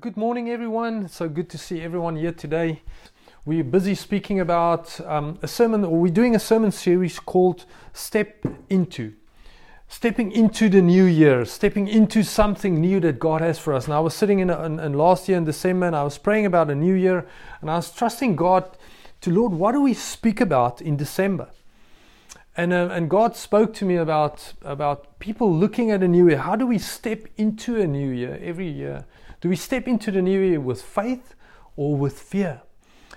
Good morning, everyone. So good to see everyone here today. We're busy speaking about um, a sermon, or we're doing a sermon series called Step Into. Stepping into the new year, stepping into something new that God has for us. And I was sitting in, in, in last year in December and I was praying about a new year and I was trusting God to, Lord, what do we speak about in December? And, uh, and God spoke to me about, about people looking at a new year. How do we step into a new year every year? Do we step into the new year with faith or with fear?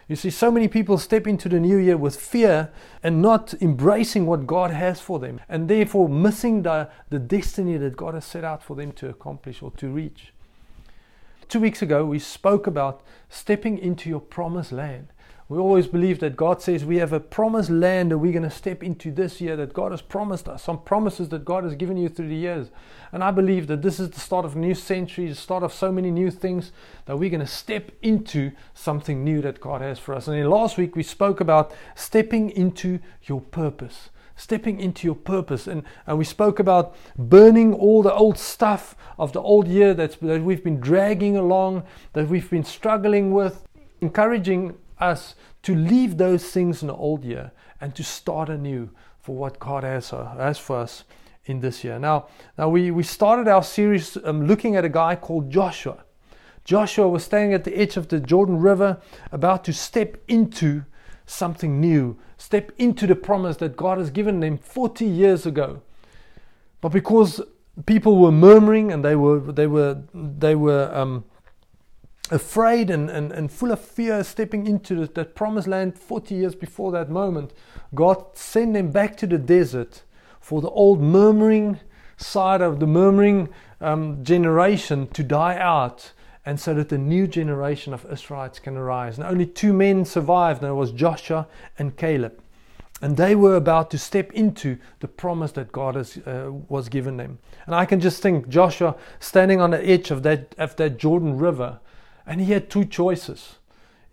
You see, so many people step into the new year with fear and not embracing what God has for them, and therefore missing the, the destiny that God has set out for them to accomplish or to reach. Two weeks ago, we spoke about stepping into your promised land. We always believe that God says we have a promised land that we're going to step into this year that God has promised us, some promises that God has given you through the years. And I believe that this is the start of a new century, the start of so many new things that we're going to step into something new that God has for us. And last week, we spoke about stepping into your purpose stepping into your purpose. And, and we spoke about burning all the old stuff of the old year that's, that we've been dragging along, that we've been struggling with, encouraging us to leave those things in the old year and to start anew for what God has, uh, has for us in this year. Now, now we, we started our series um, looking at a guy called Joshua. Joshua was standing at the edge of the Jordan River, about to step into something new, step into the promise that God has given them 40 years ago. But because people were murmuring and they were they were they were um, afraid and, and, and full of fear stepping into the, that promised land 40 years before that moment, God sent them back to the desert for the old murmuring side of the murmuring um, generation to die out and so that the new generation of Israelites can arise. And only two men survived, and it was Joshua and Caleb. And they were about to step into the promise that God has, uh, was given them. And I can just think Joshua standing on the edge of that, of that Jordan River and he had two choices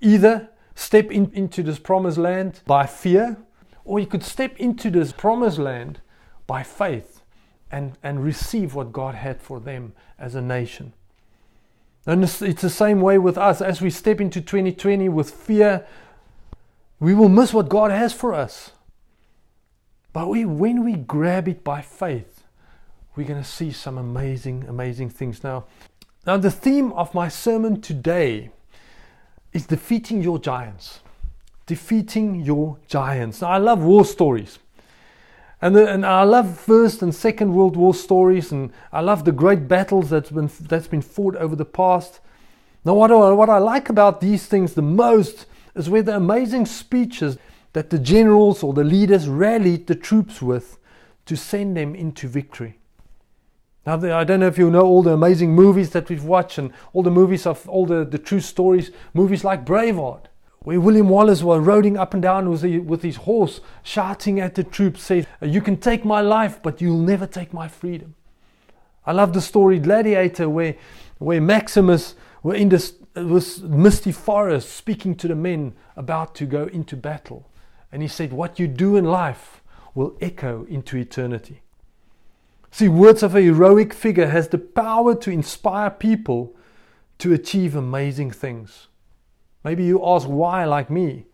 either step in, into this promised land by fear, or he could step into this promised land by faith and, and receive what God had for them as a nation. And it's, it's the same way with us. As we step into 2020 with fear, we will miss what God has for us. But we, when we grab it by faith, we're going to see some amazing, amazing things. Now, now, the theme of my sermon today is defeating your giants. Defeating your giants. Now, I love war stories. And, the, and I love First and Second World War stories, and I love the great battles that's been, that's been fought over the past. Now, what I, what I like about these things the most is where the amazing speeches that the generals or the leaders rallied the troops with to send them into victory. Now, I don't know if you know all the amazing movies that we've watched and all the movies of all the, the true stories, movies like Braveheart, where William Wallace was riding up and down with, the, with his horse, shouting at the troops, says, You can take my life, but you'll never take my freedom. I love the story Gladiator, where, where Maximus were in this, this misty forest speaking to the men about to go into battle. And he said, What you do in life will echo into eternity. See, words of a heroic figure has the power to inspire people to achieve amazing things. Maybe you ask why, like me.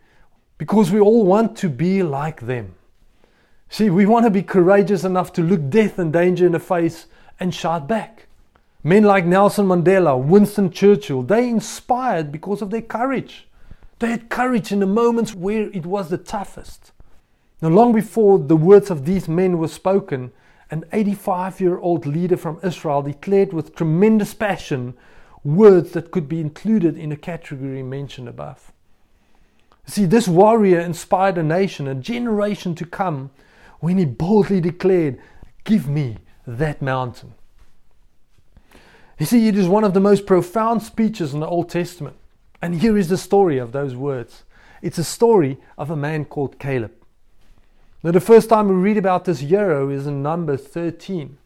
Because we all want to be like them. See, we want to be courageous enough to look death and danger in the face and shout back. Men like Nelson Mandela, Winston Churchill, they inspired because of their courage. They had courage in the moments where it was the toughest. Now, long before the words of these men were spoken, an 85 year old leader from Israel declared with tremendous passion words that could be included in a category mentioned above. See, this warrior inspired a nation, a generation to come, when he boldly declared, Give me that mountain. You see, it is one of the most profound speeches in the Old Testament. And here is the story of those words it's a story of a man called Caleb. Now, the first time we read about this hero is in number 13.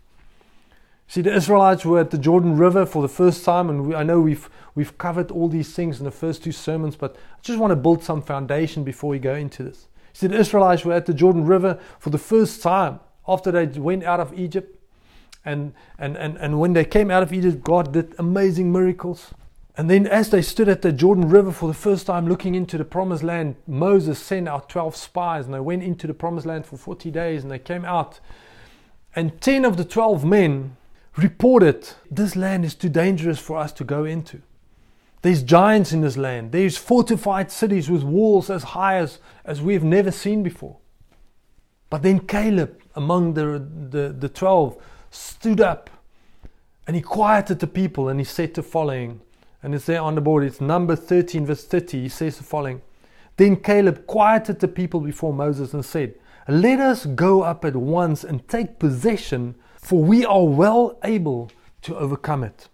See, the Israelites were at the Jordan River for the first time, and we, I know we've we've covered all these things in the first two sermons, but I just want to build some foundation before we go into this. See, the Israelites were at the Jordan River for the first time after they went out of Egypt, and and and, and when they came out of Egypt, God did amazing miracles. And then, as they stood at the Jordan River for the first time looking into the promised land, Moses sent out 12 spies and they went into the promised land for 40 days and they came out. And 10 of the 12 men reported this land is too dangerous for us to go into. There's giants in this land, there's fortified cities with walls as high as, as we have never seen before. But then Caleb, among the, the, the 12, stood up and he quieted the people and he said the following and it's there on the board. It's number 13, verse 30. He says the following Then Caleb quieted the people before Moses and said, Let us go up at once and take possession, for we are well able to overcome it.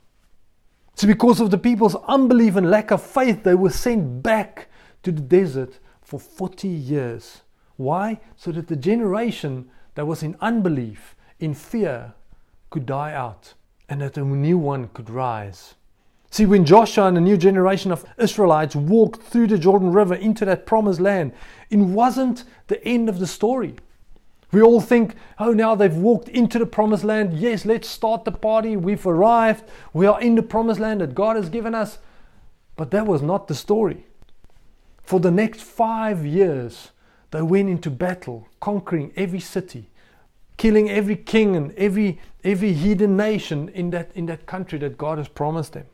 So, because of the people's unbelief and lack of faith, they were sent back to the desert for 40 years. Why? So that the generation that was in unbelief, in fear, could die out and that a new one could rise. See, when Joshua and a new generation of Israelites walked through the Jordan River into that promised land, it wasn't the end of the story. We all think, oh, now they've walked into the promised land. Yes, let's start the party. We've arrived. We are in the promised land that God has given us. But that was not the story. For the next five years, they went into battle, conquering every city, killing every king and every, every heathen nation in that, in that country that God has promised them.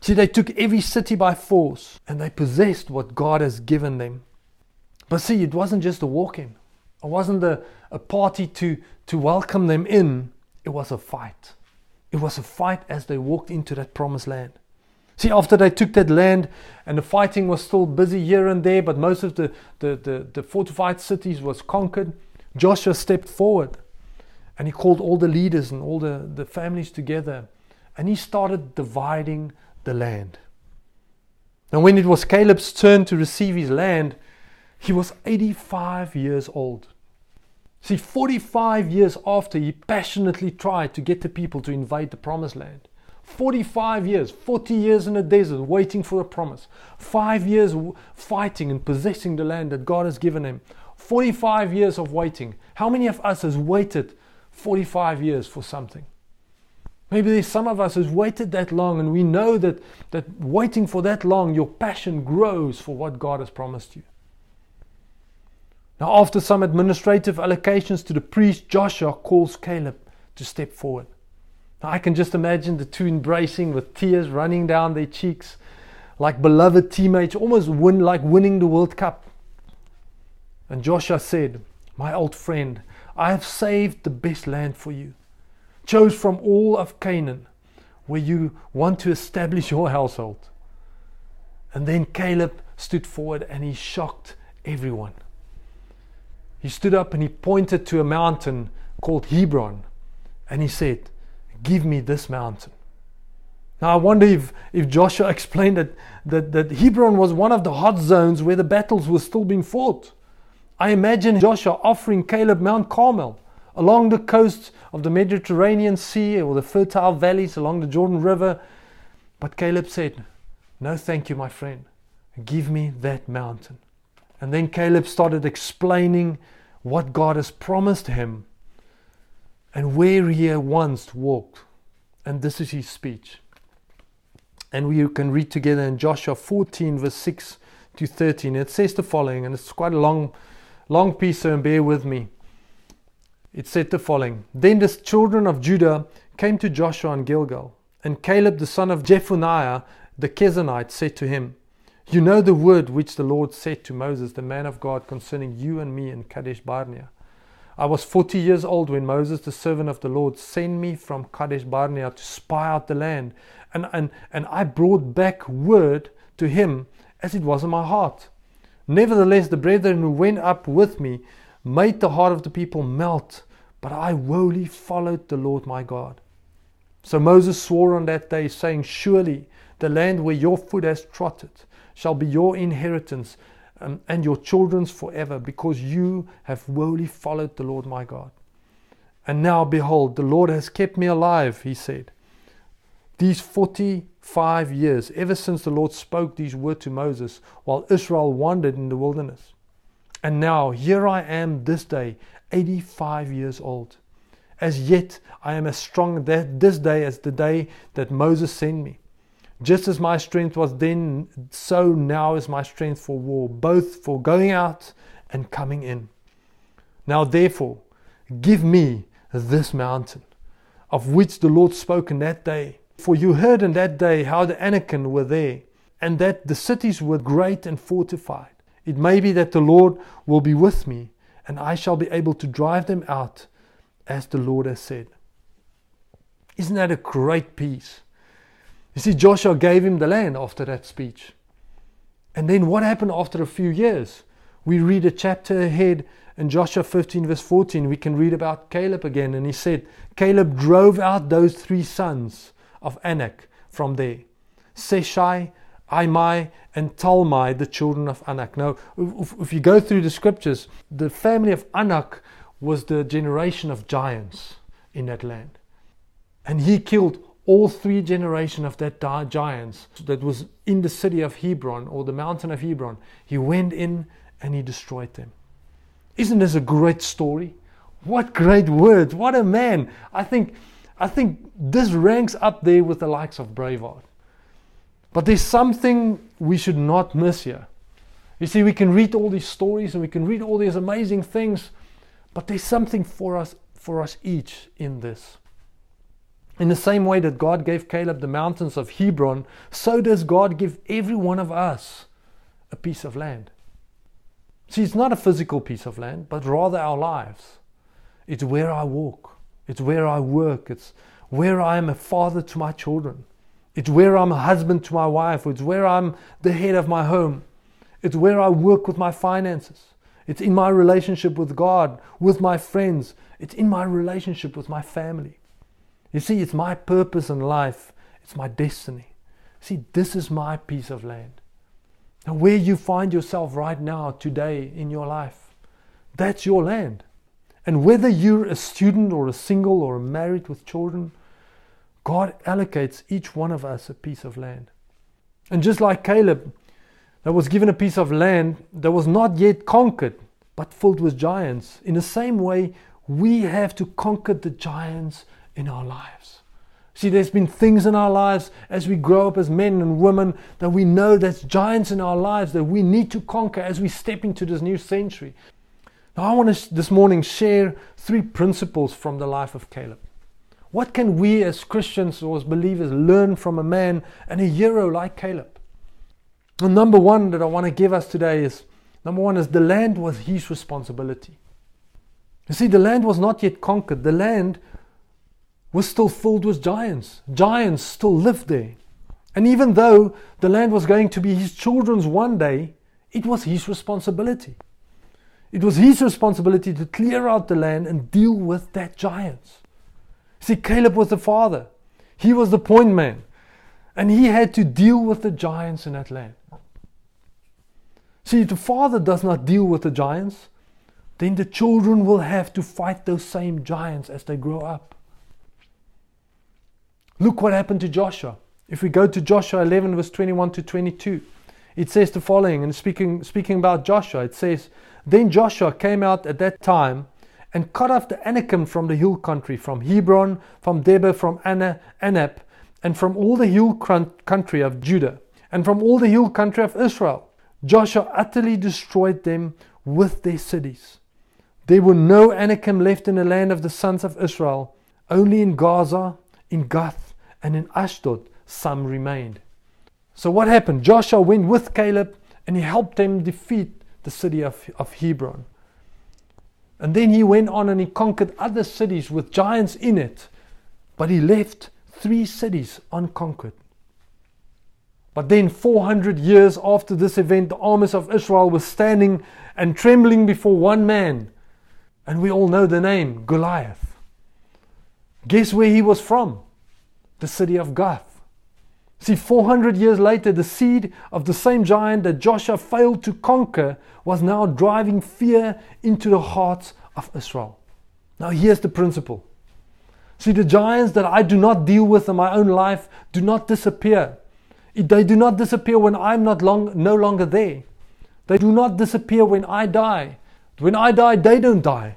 See, they took every city by force and they possessed what God has given them. But see, it wasn't just a walk in, it wasn't a, a party to, to welcome them in, it was a fight. It was a fight as they walked into that promised land. See, after they took that land and the fighting was still busy here and there, but most of the, the, the, the fortified cities was conquered, Joshua stepped forward and he called all the leaders and all the, the families together and he started dividing the land. And when it was Caleb's turn to receive his land, he was 85 years old. See, 45 years after he passionately tried to get the people to invade the promised land. 45 years, 40 years in the desert waiting for a promise. Five years fighting and possessing the land that God has given him. 45 years of waiting. How many of us has waited 45 years for something? Maybe there's some of us who's waited that long, and we know that, that waiting for that long, your passion grows for what God has promised you. Now, after some administrative allocations to the priest, Joshua calls Caleb to step forward. Now, I can just imagine the two embracing with tears running down their cheeks, like beloved teammates, almost win, like winning the World Cup. And Joshua said, My old friend, I have saved the best land for you chose from all of Canaan where you want to establish your household. And then Caleb stood forward and he shocked everyone. He stood up and he pointed to a mountain called Hebron and he said, Give me this mountain. Now, I wonder if, if Joshua explained that, that, that Hebron was one of the hot zones where the battles were still being fought. I imagine Joshua offering Caleb Mount Carmel along the coast of the Mediterranean Sea or the fertile valleys along the Jordan River. But Caleb said, No, thank you, my friend. Give me that mountain. And then Caleb started explaining what God has promised him and where he once walked. And this is his speech. And we can read together in Joshua 14, verse 6 to 13. It says the following, and it's quite a long, long piece, so bear with me it said the following Then the children of Judah came to Joshua in Gilgal, and Caleb the son of Jephunneh the Kenizzite said to him, You know the word which the Lord said to Moses, the man of God, concerning you and me in Kadesh Barnea. I was forty years old when Moses, the servant of the Lord, sent me from Kadesh Barnea to spy out the land, and, and, and I brought back word to him as it was in my heart. Nevertheless, the brethren who went up with me made the heart of the people melt, but I wholly followed the Lord my God. So Moses swore on that day, saying, Surely the land where your foot has trotted shall be your inheritance um, and your children's forever, because you have wholly followed the Lord my God. And now, behold, the Lord has kept me alive, he said. These 45 years, ever since the Lord spoke these words to Moses, while Israel wandered in the wilderness. And now here I am this day, 85 years old. As yet I am as strong that this day as the day that Moses sent me. Just as my strength was then, so now is my strength for war, both for going out and coming in. Now, therefore, give me this mountain, of which the Lord spoke in that day. For you heard in that day how the Anakim were there, and that the cities were great and fortified. It may be that the Lord will be with me, and I shall be able to drive them out, as the Lord has said. Isn't that a great piece? You see, Joshua gave him the land after that speech. And then what happened after a few years? We read a chapter ahead in Joshua 15, verse 14. We can read about Caleb again. And he said, Caleb drove out those three sons of Anak from there Sheshai, Imai, and Talmai, the children of Anak. Now, if, if you go through the scriptures, the family of Anak was the generation of giants in that land. And he killed all three generations of that giants that was in the city of Hebron or the mountain of Hebron. He went in and he destroyed them. Isn't this a great story? What great words! What a man! I think, I think this ranks up there with the likes of Braveheart. But there's something we should not miss here. You see, we can read all these stories and we can read all these amazing things, but there's something for us, for us each in this. In the same way that God gave Caleb the mountains of Hebron, so does God give every one of us a piece of land. See, it's not a physical piece of land, but rather our lives. It's where I walk, it's where I work, it's where I am a father to my children, it's where I'm a husband to my wife, it's where I'm the head of my home, it's where I work with my finances. It's in my relationship with God, with my friends. It's in my relationship with my family. You see, it's my purpose in life, it's my destiny. See, this is my piece of land. Now, where you find yourself right now, today in your life, that's your land. And whether you're a student or a single or married with children, God allocates each one of us a piece of land. And just like Caleb, that was given a piece of land that was not yet conquered, but filled with giants, in the same way, we have to conquer the giants in our lives. See, there's been things in our lives as we grow up as men and women that we know there's giants in our lives that we need to conquer as we step into this new century. Now, I want to this morning share three principles from the life of Caleb. What can we as Christians or as believers learn from a man and a hero like Caleb? And number one that I want to give us today is number one is the land was his responsibility. You see, the land was not yet conquered. The land was still filled with giants. Giants still lived there. And even though the land was going to be his children's one day, it was his responsibility. It was his responsibility to clear out the land and deal with that giants. See, Caleb was the father. He was the point man. And he had to deal with the giants in that land. See, if the father does not deal with the giants, then the children will have to fight those same giants as they grow up. Look what happened to Joshua. If we go to Joshua 11, verse 21 to 22, it says the following, and speaking, speaking about Joshua, it says, Then Joshua came out at that time and cut off the Anakim from the hill country, from Hebron, from Debir, from Anna, Anab, and from all the hill country of Judah, and from all the hill country of Israel. Joshua utterly destroyed them with their cities. There were no Anakim left in the land of the sons of Israel, only in Gaza, in Gath, and in Ashdod some remained. So what happened? Joshua went with Caleb and he helped them defeat the city of, of Hebron. And then he went on and he conquered other cities with giants in it. But he left three cities unconquered. But then, 400 years after this event, the armies of Israel were standing and trembling before one man. And we all know the name Goliath. Guess where he was from? the city of Gath. See, 400 years later, the seed of the same giant that Joshua failed to conquer was now driving fear into the hearts of Israel. Now, here's the principle. See, the giants that I do not deal with in my own life do not disappear. They do not disappear when I'm not long, no longer there. They do not disappear when I die. When I die, they don't die.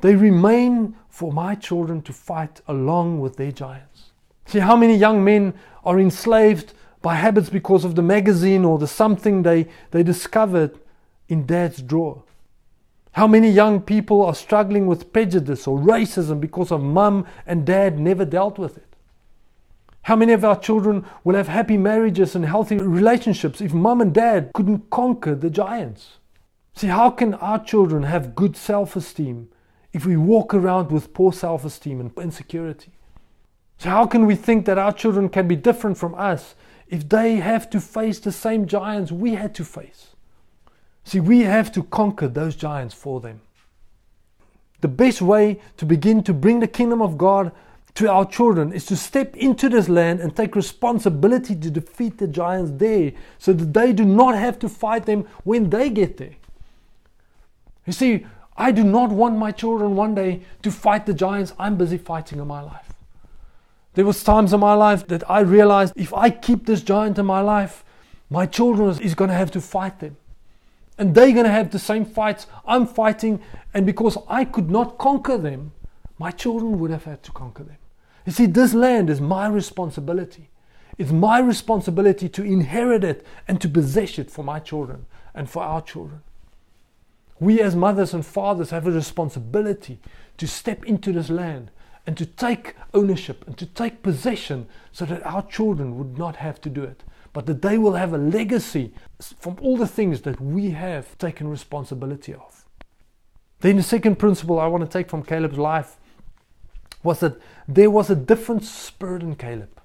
They remain for my children to fight along with their giants. See how many young men are enslaved by habits because of the magazine or the something they, they discovered in dad's drawer. How many young people are struggling with prejudice or racism because of mum and dad never dealt with it? How many of our children will have happy marriages and healthy relationships if mum and dad couldn't conquer the giants? See, how can our children have good self esteem if we walk around with poor self esteem and insecurity? So, how can we think that our children can be different from us if they have to face the same giants we had to face? See, we have to conquer those giants for them. The best way to begin to bring the kingdom of God to our children is to step into this land and take responsibility to defeat the giants there so that they do not have to fight them when they get there. You see, I do not want my children one day to fight the giants I'm busy fighting in my life. There was times in my life that I realized if I keep this giant in my life, my children is going to have to fight them. And they're going to have the same fights I'm fighting. And because I could not conquer them, my children would have had to conquer them. You see, this land is my responsibility. It's my responsibility to inherit it and to possess it for my children and for our children. We, as mothers and fathers, have a responsibility to step into this land and to take ownership and to take possession so that our children would not have to do it but that they will have a legacy from all the things that we have taken responsibility of. Then, the second principle I want to take from Caleb's life was that there was a different spirit in Caleb.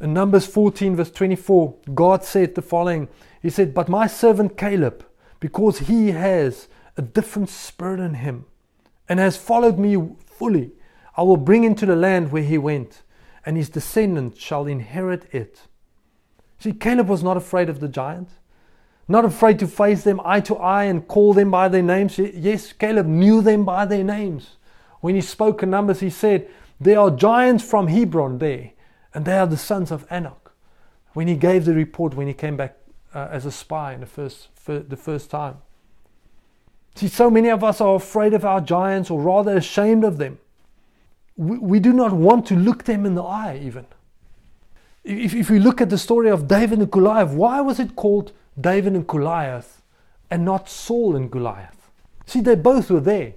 In Numbers 14, verse 24, God said the following He said, But my servant Caleb, because he has a different spirit in him and has followed me fully, I will bring into the land where he went, and his descendants shall inherit it. See, Caleb was not afraid of the giant, not afraid to face them eye to eye and call them by their names. Yes, Caleb knew them by their names. When he spoke in Numbers, he said, There are giants from Hebron there, and they are the sons of Anak. When he gave the report when he came back uh, as a spy in the first, for the first time. See, so many of us are afraid of our giants, or rather ashamed of them. We, do not want to look them in the eye, even. If, if we look at the story of David and Goliath, why was it called David and Goliath and not Saul and Goliath? See, they both were there.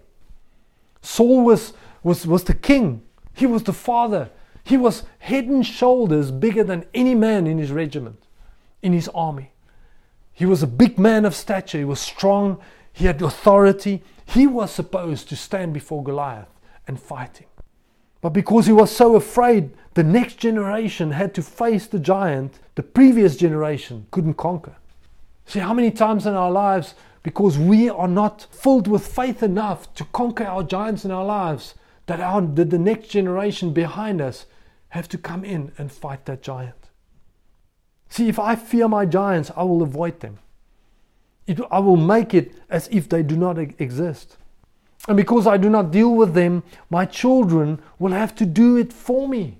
Saul was, was, was the king, he was the father, he was head and shoulders bigger than any man in his regiment, in his army. He was a big man of stature, he was strong, he had authority. He was supposed to stand before Goliath and fight him. But because he was so afraid, the next generation had to face the giant the previous generation couldn't conquer. See how many times in our lives, because we are not filled with faith enough to conquer our giants in our lives, that, our, the next generation behind us have to come in and fight that giant. See, if I fear my giants, I will avoid them. It, I will make it as if they do not exist. And because I do not deal with them, my children will have to do it for me.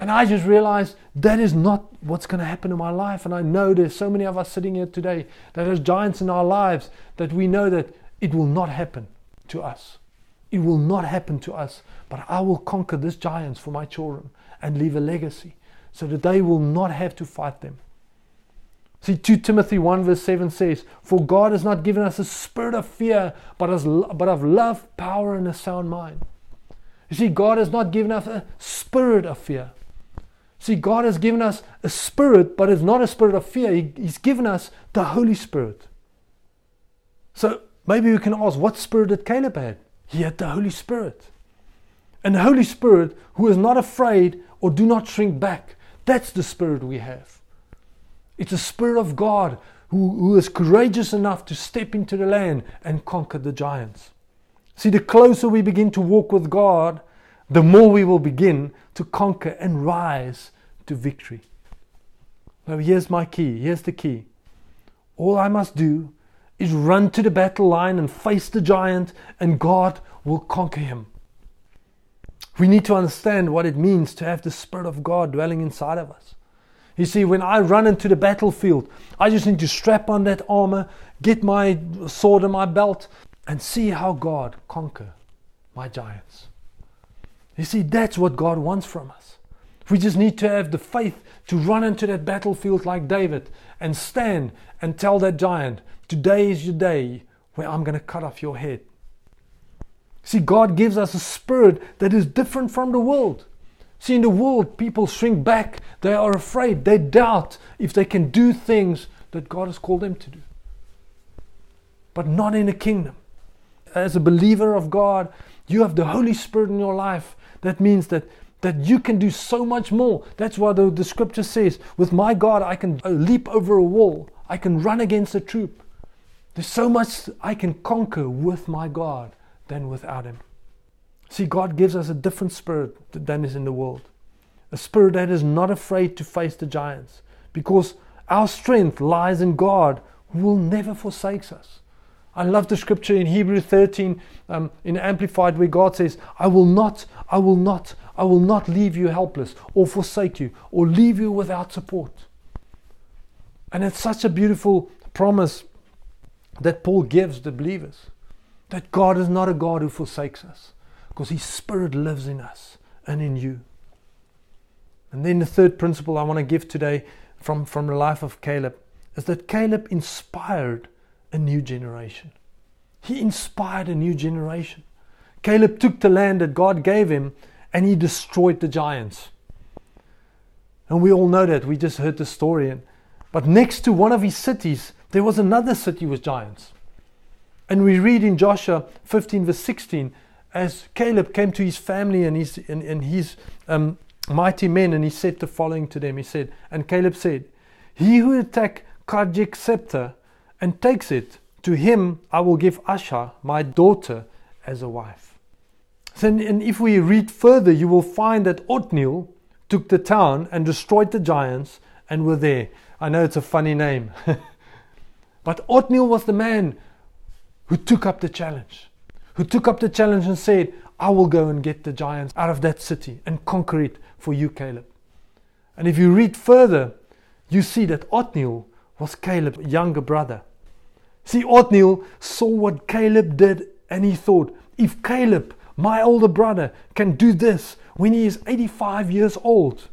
And I just realized that is not what's going to happen in my life. And I know there's so many of us sitting here today that there's giants in our lives that we know that it will not happen to us. It will not happen to us. But I will conquer these giants for my children and leave a legacy so that they will not have to fight them. See, 2 Timothy 1 verse 7 says, For God has not given us a spirit of fear, but, as, but of love, power, and a sound mind. You see, God has not given us a spirit of fear. See, God has given us a spirit, but it's not a spirit of fear. He, he's given us the Holy Spirit. So maybe we can ask, what spirit did Caleb have? He had the Holy Spirit. And the Holy Spirit, who is not afraid or do not shrink back, that's the spirit we have. It's the Spirit of God who, who is courageous enough to step into the land and conquer the giants. See, the closer we begin to walk with God, the more we will begin to conquer and rise to victory. Now, here's my key. Here's the key. All I must do is run to the battle line and face the giant, and God will conquer him. We need to understand what it means to have the Spirit of God dwelling inside of us. You see, when I run into the battlefield, I just need to strap on that armor, get my sword in my belt, and see how God conquer my giants. You see, that's what God wants from us. We just need to have the faith to run into that battlefield like David and stand and tell that giant, Today is your day where I'm going to cut off your head. See, God gives us a spirit that is different from the world. See, in the world, people shrink back. They are afraid. They doubt if they can do things that God has called them to do. But not in the kingdom. As a believer of God, you have the Holy Spirit in your life. That means that, that you can do so much more. That's why the, the scripture says, with my God, I can uh, leap over a wall. I can run against a troop. There's so much I can conquer with my God than without Him. See, God gives us a different spirit than is in the world. A spirit that is not afraid to face the giants because our strength lies in God who will never forsake us. I love the scripture in Hebrew 13 um, in Amplified where God says, I will not, I will not, I will not leave you helpless or forsake you or leave you without support. And it's such a beautiful promise that Paul gives the believers. That God is not a God who forsakes us because His Spirit lives in us and in you. And then the third principle I want to give today from, from the life of Caleb is that Caleb inspired a new generation. He inspired a new generation. Caleb took the land that God gave him and he destroyed the giants. And we all know that. We just heard the story. But next to one of his cities, there was another city with giants. And we read in Joshua 15, verse 16, as Caleb came to his family and his, and, and his um, mighty men, and he said the following to them He said, And Caleb said, He who attack Kirjath Sepher and takes it, to him I will give Asha, my daughter, as a wife. Then, and if we read further, you will find that Othniel took the town and destroyed the giants and were there. I know it's a funny name. But Othniel was the man who took up the challenge, who took up the challenge and said, I will go and get the giants out of that city and conquer it for you, Caleb. And if you read further, you see that Othniel was Caleb's younger brother. See, Othniel saw what Caleb did and he thought, if Caleb, my older brother, can do this when he is 85 years old,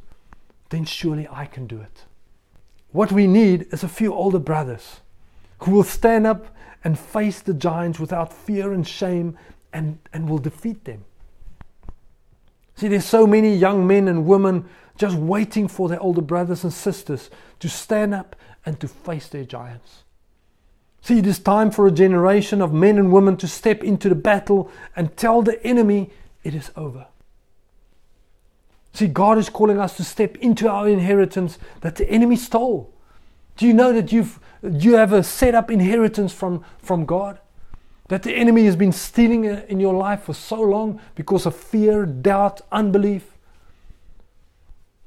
then surely I can do it. What we need is a few older brothers who will stand up and face the giants without fear and shame and, and will defeat them. See, there's so many young men and women just waiting for their older brothers and sisters to stand up and to face their giants. See, it is time for a generation of men and women to step into the battle and tell the enemy it is over. See, God is calling us to step into our inheritance that the enemy stole. Do you know that you've you have a set up inheritance from, from God? That the enemy has been stealing uh, in your life for so long because of fear, doubt, unbelief.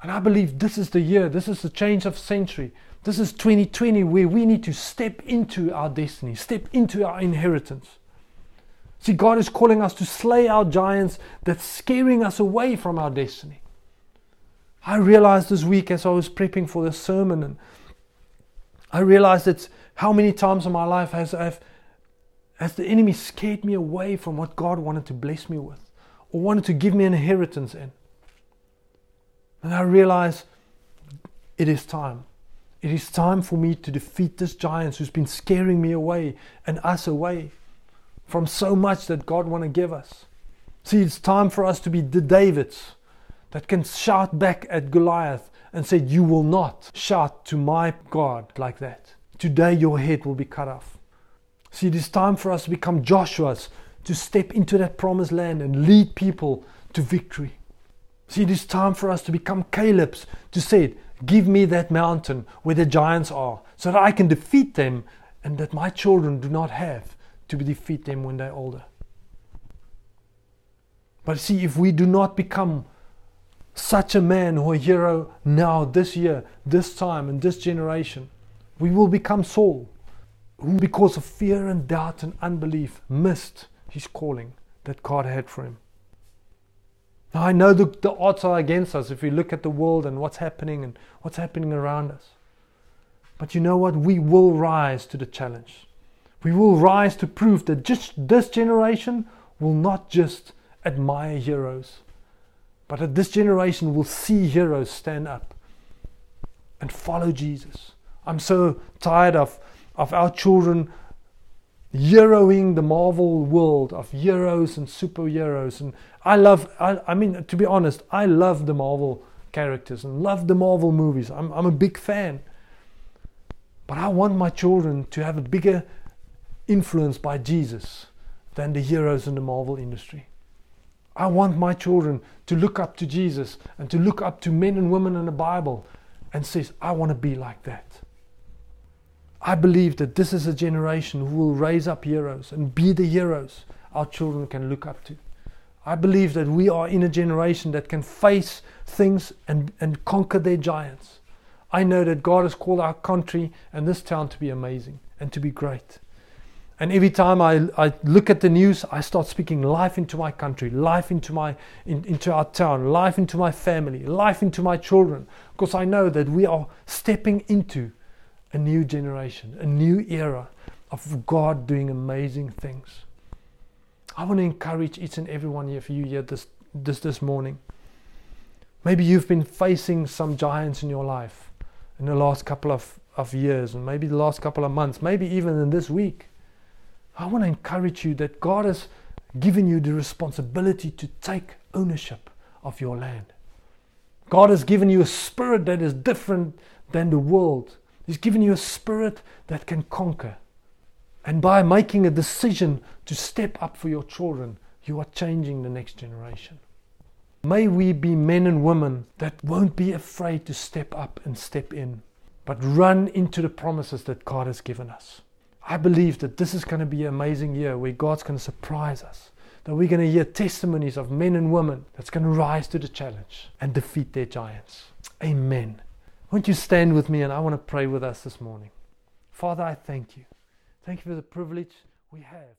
And I believe this is the year, this is the change of century. This is 2020 where we need to step into our destiny, step into our inheritance. See, God is calling us to slay our giants that's scaring us away from our destiny. I realized this week as I was prepping for this sermon and I realized that how many times in my life has, I've, has the enemy scared me away from what God wanted to bless me with or wanted to give me an inheritance in. And I realize it is time. It is time for me to defeat this giant who's been scaring me away and us away from so much that God want to give us. See, it's time for us to be the Davids that can shout back at Goliath and said, You will not shout to my God like that. Today your head will be cut off. See, it is time for us to become Joshua's, to step into that promised land and lead people to victory. See, it is time for us to become Caleb's, to say, Give me that mountain where the giants are, so that I can defeat them and that my children do not have to defeat them when they're older. But see, if we do not become such a man or a hero now, this year, this time, and this generation. We will become Saul, who, because of fear and doubt and unbelief, missed his calling that God had for him. Now, I know the, the odds are against us if we look at the world and what's happening and what's happening around us. But you know what? We will rise to the challenge. We will rise to prove that just this generation will not just admire heroes, but this generation will see heroes stand up and follow Jesus. I'm so tired of, of our children heroing the Marvel world of heroes and superheroes. And I love, I, I mean, to be honest, I love the Marvel characters and love the Marvel movies. I'm, I'm a big fan. But I want my children to have a bigger influence by Jesus than the heroes in the Marvel industry. I want my children to look up to Jesus and to look up to men and women in the Bible and says, I want to be like that. I believe that this is a generation who will raise up heroes and be the heroes our children can look up to. I believe that we are in a generation that can face things and, and conquer their giants. I know that God has called our country and this town to be amazing and to be great. And every time I, I look at the news, I start speaking life into my country, life into, my, in, into our town, life into my family, life into my children, because I know that we are stepping into a new generation, a new era of God doing amazing things. I want to encourage each and every one of you here this, this, this morning. Maybe you've been facing some giants in your life in the last couple of, of years, and maybe the last couple of months, maybe even in this week. I want to encourage you that God has given you the responsibility to take ownership of your land. God has given you a spirit that is different than the world. He's given you a spirit that can conquer. And by making a decision to step up for your children, you are changing the next generation. May we be men and women that won't be afraid to step up and step in, but run into the promises that God has given us. I believe that this is going to be an amazing year where God's going to surprise us. That we're going to hear testimonies of men and women that's going to rise to the challenge and defeat their giants. Amen. Won't you stand with me and I want to pray with us this morning? Father, I thank you. Thank you for the privilege we have.